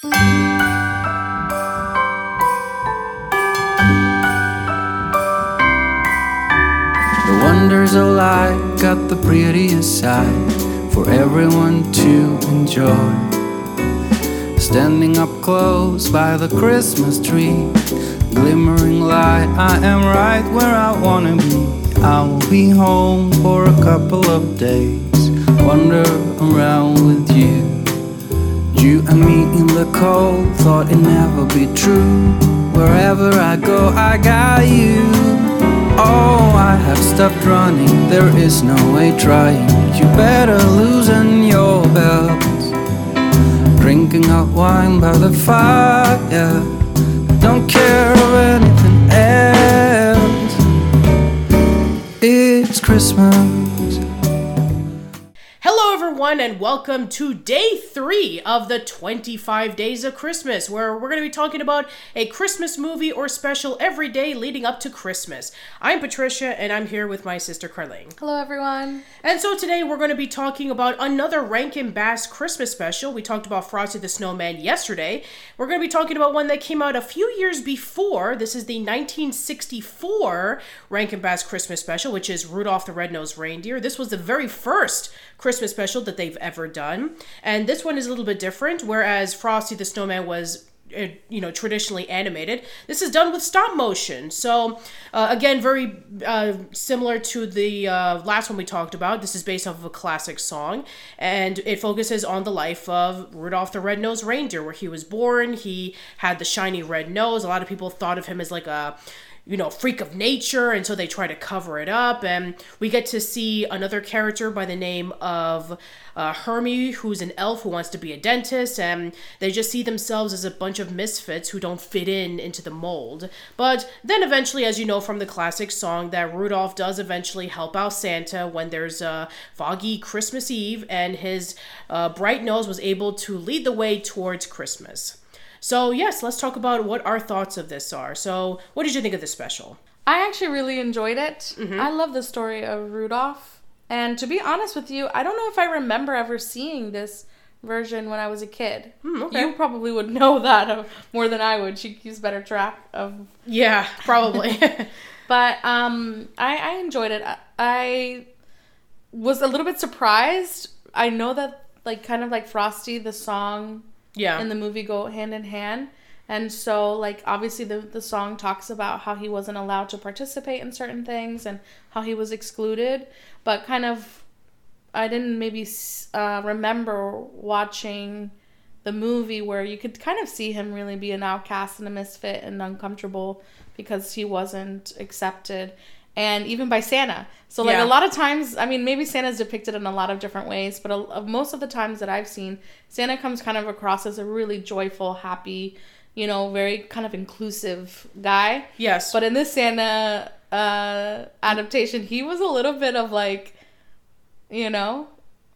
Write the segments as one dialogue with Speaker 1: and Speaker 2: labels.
Speaker 1: The wonders of life got the prettiest side for everyone to enjoy. Standing up close by the Christmas tree, glimmering light, I am right where I wanna be. I will be home for a couple of days, wander around with you. You and me in the cold, thought it never be true. Wherever I go, I got you. Oh, I have stopped running, there is no way trying. You better loosen your belt. Drinking hot wine by the fire. Don't care of anything else. It's Christmas.
Speaker 2: Everyone, and welcome to day three of the 25 Days of Christmas, where we're going to be talking about a Christmas movie or special every day leading up to Christmas. I'm Patricia, and I'm here with my sister Carlene.
Speaker 3: Hello, everyone.
Speaker 2: And so today we're going to be talking about another Rankin Bass Christmas special. We talked about Frosty the Snowman yesterday. We're going to be talking about one that came out a few years before. This is the 1964 Rankin Bass Christmas special, which is Rudolph the Red-Nosed Reindeer. This was the very first Christmas special that they've ever done. And this one is a little bit different, whereas Frosty the Snowman was uh, you know traditionally animated. This is done with stop motion. So uh, again very uh, similar to the uh, last one we talked about. This is based off of a classic song and it focuses on the life of rudolph the red-nosed reindeer where he was born. He had the shiny red nose. A lot of people thought of him as like a you know, freak of nature, and so they try to cover it up. And we get to see another character by the name of uh, Hermie, who's an elf who wants to be a dentist, and they just see themselves as a bunch of misfits who don't fit in into the mold. But then eventually, as you know from the classic song, that Rudolph does eventually help out Santa when there's a foggy Christmas Eve, and his uh, bright nose was able to lead the way towards Christmas. So, yes, let's talk about what our thoughts of this are. So, what did you think of this special?
Speaker 3: I actually really enjoyed it.
Speaker 2: Mm-hmm.
Speaker 3: I love the story of Rudolph. And to be honest with you, I don't know if I remember ever seeing this version when I was a kid.
Speaker 2: Hmm, okay.
Speaker 3: You probably would know that more than I would. She keeps better track of.
Speaker 2: Yeah, probably.
Speaker 3: But um, I, I enjoyed it. I, I was a little bit surprised. I know that, like, kind of like Frosty, the song
Speaker 2: yeah.
Speaker 3: and the movie go hand in hand. And so, like, obviously, the, the song talks about how he wasn't allowed to participate in certain things and how he was excluded. But kind of, I didn't maybe uh, remember watching the movie where you could kind of see him really be an outcast and a misfit and uncomfortable because he wasn't accepted. And even by Santa. So, like,
Speaker 2: Yeah.
Speaker 3: a lot of times, I mean, maybe Santa's depicted in a lot of different ways, but a, of most of the times that I've seen, Santa comes kind of across as a really joyful, happy, you know, very kind of inclusive guy.
Speaker 2: yes.
Speaker 3: But in this Santa uh, adaptation, he was a little bit of like, you know,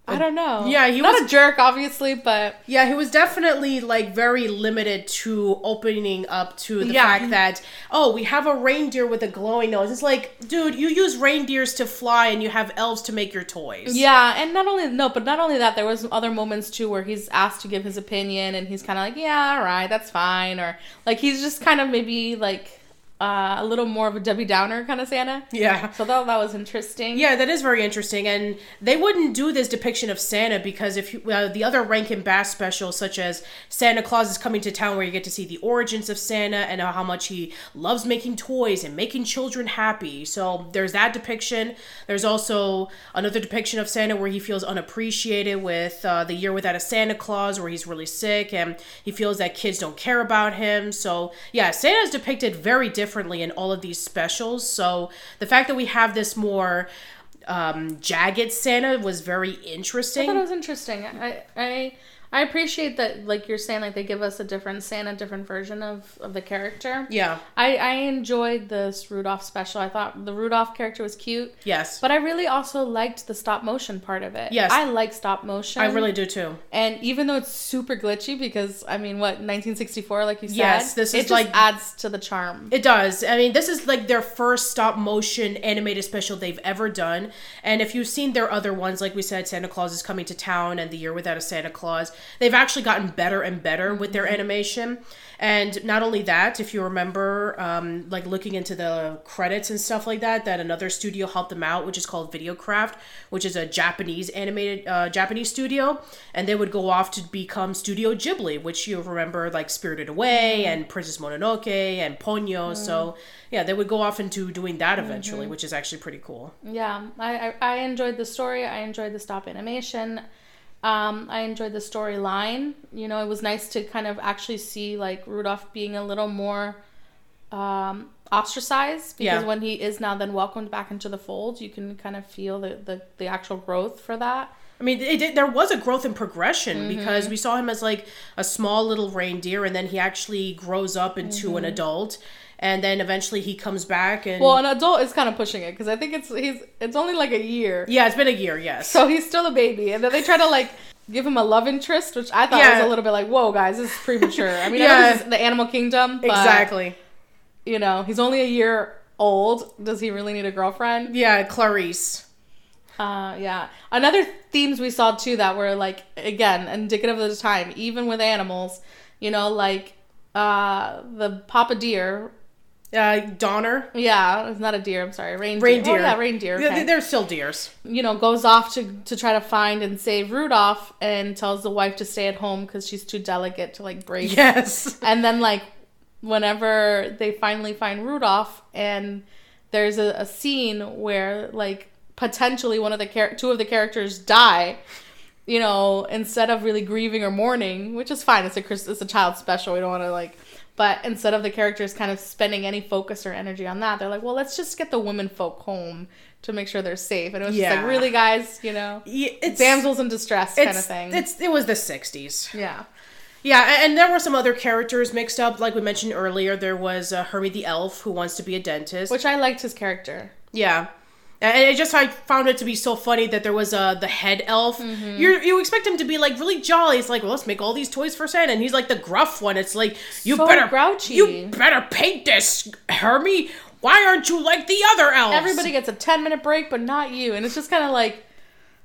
Speaker 3: I don't know.
Speaker 2: yeah, he
Speaker 3: not
Speaker 2: was-
Speaker 3: a jerk, obviously, but
Speaker 2: Yeah, he was definitely like very limited to opening up to the
Speaker 3: Yeah.
Speaker 2: fact that oh, we have a reindeer with a glowing nose. It's like, dude, you use reindeers to fly and you have elves to make your toys.
Speaker 3: yeah, and not only no, but not only that, there was other moments too where he's asked to give his opinion, and he's kind of like, yeah, all right, that's fine, or like he's just kind of maybe like uh, a little more of a Debbie Downer kind of Santa.
Speaker 2: Yeah.
Speaker 3: So that that was interesting.
Speaker 2: Yeah, that is very interesting, and they wouldn't do this depiction of Santa because if you, uh, the other Rankin Bass specials, such as Santa Claus is coming to town, where you get to see the origins of Santa and how much he loves making toys and making children happy. So there's that depiction. There's also another depiction of Santa where he feels unappreciated with uh, the year without a Santa Claus, where he's really sick and he feels that kids don't care about him. So yeah, Santa is depicted very differently in all of these specials. So the fact that we have this more um, jagged Santa was very interesting.
Speaker 3: I thought it was interesting. I I I appreciate that like you're saying like they give us a different Santa, different version of of the character.
Speaker 2: Yeah.
Speaker 3: I I enjoyed this Rudolph special. I thought the Rudolph character was cute.
Speaker 2: Yes.
Speaker 3: But I really also liked the stop motion part of it.
Speaker 2: Yes.
Speaker 3: I like stop motion.
Speaker 2: I really do too.
Speaker 3: And even though it's super glitchy because I mean what 1964 like you said,
Speaker 2: Yes, this
Speaker 3: it
Speaker 2: is
Speaker 3: just
Speaker 2: like-
Speaker 3: adds to the charm.
Speaker 2: It does. I mean, this is like their first stop motion animated special they've ever done. And if you've seen their other ones, like we said, Santa Claus is coming to town and The Year Without a Santa Claus, they've actually gotten better and better with their animation. And not only that, if you remember, um, like looking into the credits and stuff like that, that another studio helped them out, which is called Videocraft, which is a Japanese animated uh, Japanese studio, and they would go off to become Studio Ghibli, which you remember like Spirited Away and Princess Mononoke and Ponyo. So yeah, they would go off into doing that eventually, which is actually pretty cool.
Speaker 3: Yeah, I, I, I enjoyed the story. I enjoyed the stop animation. Um, I enjoyed the storyline. You know, it was nice to kind of actually see like Rudolph being a little more um, ostracized because
Speaker 2: Yeah.
Speaker 3: when he is now then welcomed back into the fold, you can kind of feel the, the, the actual growth for that.
Speaker 2: I mean, it did, there was a growth and progression
Speaker 3: Mm-hmm.
Speaker 2: because we saw him as like a small little reindeer, and then he actually grows up into an adult, and then eventually he comes back and
Speaker 3: Mm-hmm. Well, an adult is kind of pushing it because I think it's he's it's only like a year,
Speaker 2: yeah, it's been a year, yes.
Speaker 3: so he's still a baby, and then they try to like give him a love interest, which I thought
Speaker 2: Yeah.
Speaker 3: was a little bit like, whoa, guys, this is premature. I mean, I
Speaker 2: Yeah.
Speaker 3: is the animal kingdom, but,
Speaker 2: exactly.
Speaker 3: You know, he's only a year old. Does he really need a girlfriend?
Speaker 2: Yeah, Clarice.
Speaker 3: Uh, yeah. Another themes we saw too that were like again indicative of the time, even with animals. You know, like uh the papa deer.
Speaker 2: Uh, Donner.
Speaker 3: Yeah, it's not a deer. I'm sorry, reindeer.
Speaker 2: Reindeer.
Speaker 3: Oh, yeah, reindeer. Okay.
Speaker 2: They're still deers.
Speaker 3: you know, goes off to to try to find and save Rudolph, and tells the wife to stay at home because she's too delicate to like break.
Speaker 2: Yes.
Speaker 3: And then like whenever they finally find Rudolph and there's a, a scene where like potentially one of the char- two of the characters die, you know, instead of really grieving or mourning, which is fine. It's a Chris- it's a child special. We don't want to like but instead of the characters kind of spending any focus or energy on that, they're like, well, let's just get the women folk home to make sure they're safe. And it was just like, really, guys, you know,
Speaker 2: Yeah, it's
Speaker 3: damsels in distress kind of thing.
Speaker 2: It's it was the '60s.
Speaker 3: yeah.
Speaker 2: Yeah, and there were some other characters mixed up. Like we mentioned earlier, there was uh, Hermie the elf who wants to be a dentist.
Speaker 3: Which I liked his character.
Speaker 2: Yeah. And it just I found it to be so funny that there was uh, the head elf.
Speaker 3: Mm-hmm.
Speaker 2: You you expect him to be like really jolly. It's like, well, let's make all these toys for Santa, and he's like the gruff one. It's like you
Speaker 3: So
Speaker 2: better
Speaker 3: grouchy.
Speaker 2: You better paint this, Hermie. Why aren't you like the other elves?
Speaker 3: Everybody gets a 10 minute break, but not you. And it's just kind of like,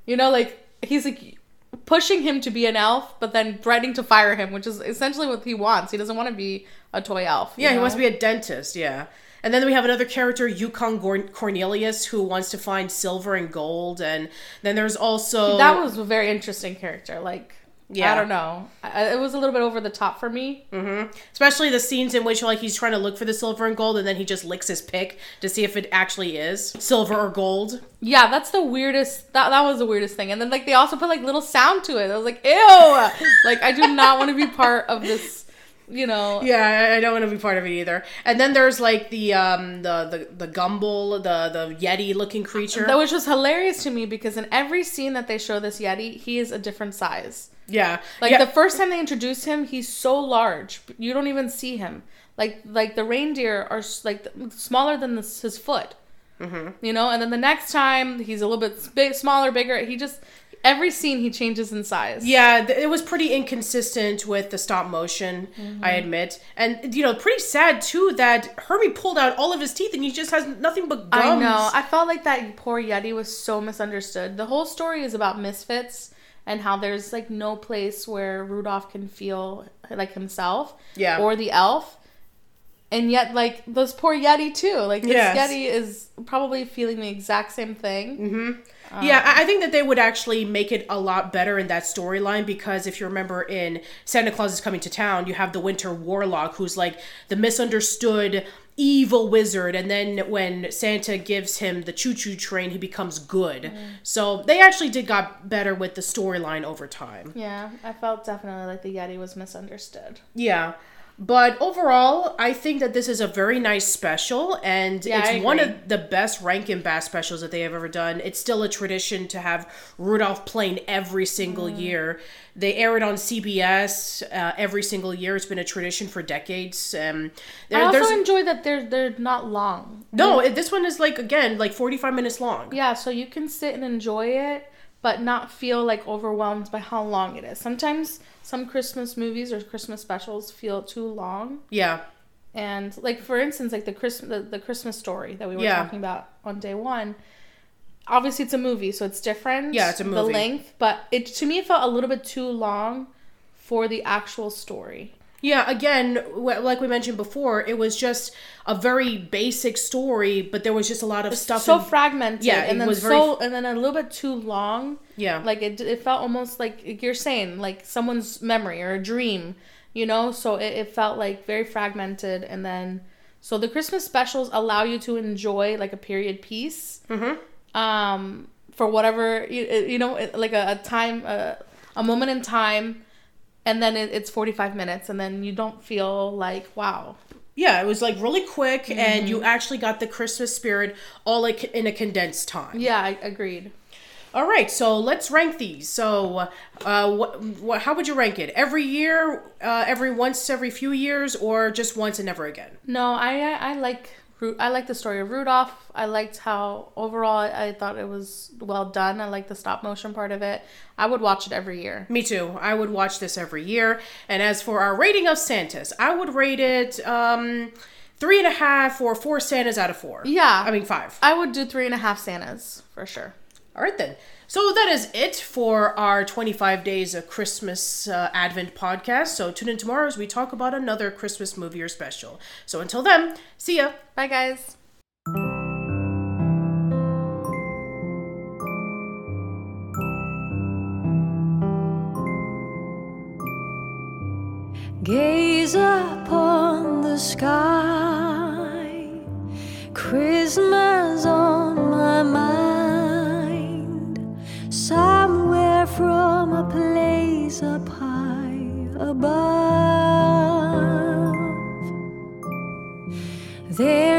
Speaker 3: you know, like he's like pushing him to be an elf, but then threatening to fire him, which is essentially what he wants. He doesn't want to be a toy elf.
Speaker 2: Yeah, he wants to be a dentist. Yeah. And then we have another character, Yukon Cornelius, who wants to find silver and gold. And then there's also
Speaker 3: That was a very interesting character. Like,
Speaker 2: Yeah.
Speaker 3: I don't know. I, it was a little bit over the top for me. Mm-hmm.
Speaker 2: especially the scenes in which like he's trying to look for the silver and gold, and then he just licks his pick to see if it actually is silver or gold.
Speaker 3: Yeah, that's the weirdest. That that was the weirdest thing. And then like they also put like little sound to it. I was like, ew. like I do not want to be part of this. You know.
Speaker 2: Yeah, I- don't want to be part of it either. And then there's like the um the the the Gumball, the the Yeti looking creature.
Speaker 3: That which was hilarious to me because in every scene that they show this Yeti, he is a different size.
Speaker 2: yeah,
Speaker 3: Like
Speaker 2: yeah.
Speaker 3: the first time they introduce him, he's so large, you don't even see him. Like like the reindeer are like smaller than this, his foot. Mm-hmm. You know, and then the next time he's a little bit big, smaller, bigger. He just every scene he changes in size.
Speaker 2: Yeah, th- it was pretty inconsistent with the stop motion, I mm-hmm. admit. And, you know, pretty sad, too, that Hermie pulled out all of his teeth and he just has nothing but gums.
Speaker 3: I know. I felt like that poor Yeti was so misunderstood. The whole story is about misfits and how there's like no place where Rudolph can feel like himself.
Speaker 2: Yeah.
Speaker 3: Or the elf. And yet, like this poor Yeti too. Like this
Speaker 2: Yes.
Speaker 3: Yeti is probably feeling the exact same thing.
Speaker 2: Mm-hmm. yeah, I I think that they would actually make it a lot better in that storyline because if you remember in Santa Claus is Coming to Town, you have the Winter Warlock who's like the misunderstood evil wizard and then when Santa gives him the choo-choo train he becomes good. So they actually did got better with the storyline over time.
Speaker 3: Yeah, I felt definitely like the Yeti was misunderstood.
Speaker 2: Yeah. But overall, I think that this is a very nice special, and
Speaker 3: Yeah,
Speaker 2: it's one of the best Rankin Bass specials that they have ever done. It's still a tradition to have Rudolph playing every single
Speaker 3: Mm.
Speaker 2: year. They air it on CBS uh, every single year. It's been a tradition for decades. Um, there,
Speaker 3: I also enjoy that they're they're not long.
Speaker 2: no. This one is like again like forty five minutes long.
Speaker 3: Yeah, so you can sit and enjoy it, but not feel like overwhelmed by how long it is. Sometimes some Christmas movies or Christmas specials feel too long,
Speaker 2: Yeah,
Speaker 3: and like for instance, like the Christmas the, the Christmas story that we were
Speaker 2: Yeah.
Speaker 3: talking about on day one. Obviously, it's a movie, so it's different.
Speaker 2: Yeah, it's a movie.
Speaker 3: The length, but it to me it felt a little bit too long for the actual story.
Speaker 2: Yeah, again, like we mentioned before, it was just a very basic story, but there was just a lot of stuff.
Speaker 3: so
Speaker 2: in-
Speaker 3: fragmented
Speaker 2: Yeah,
Speaker 3: and
Speaker 2: it
Speaker 3: then
Speaker 2: was very
Speaker 3: so and then a little bit too long
Speaker 2: Yeah.
Speaker 3: like it, it felt almost like you're saying like someone's memory or a dream you know so it, it felt like very fragmented and then so the christmas specials allow you to enjoy like a period piece um for whatever you, you know like a, a time a, a moment in time and then it, it's 45 minutes and then you don't feel like wow
Speaker 2: yeah, it was like really quick, and
Speaker 3: Mm-hmm.
Speaker 2: you actually got the Christmas spirit all like in a condensed time.
Speaker 3: yeah i agreed
Speaker 2: All right, so let's rank these. So, uh, what, what, how would you rank it? Every year, uh, every once every few years, or just once and never again?
Speaker 3: No, I I, I like I like the story of Rudolph. I liked how overall I, thought it was well done. I like the stop motion part of it. I would watch it every year.
Speaker 2: Me too. I would watch this every year. And as for our rating of Santas, I would rate it um, three and a half or four Santas out of four.
Speaker 3: Yeah.
Speaker 2: I mean five.
Speaker 3: I would do three and a half Santas for sure.
Speaker 2: All right then. So that is it for our 25 days of Christmas uh, Advent podcast. So tune in tomorrow as we talk about another Christmas movie or special. So until then, see ya.
Speaker 3: Bye guys.
Speaker 4: Gaze upon the sky, there's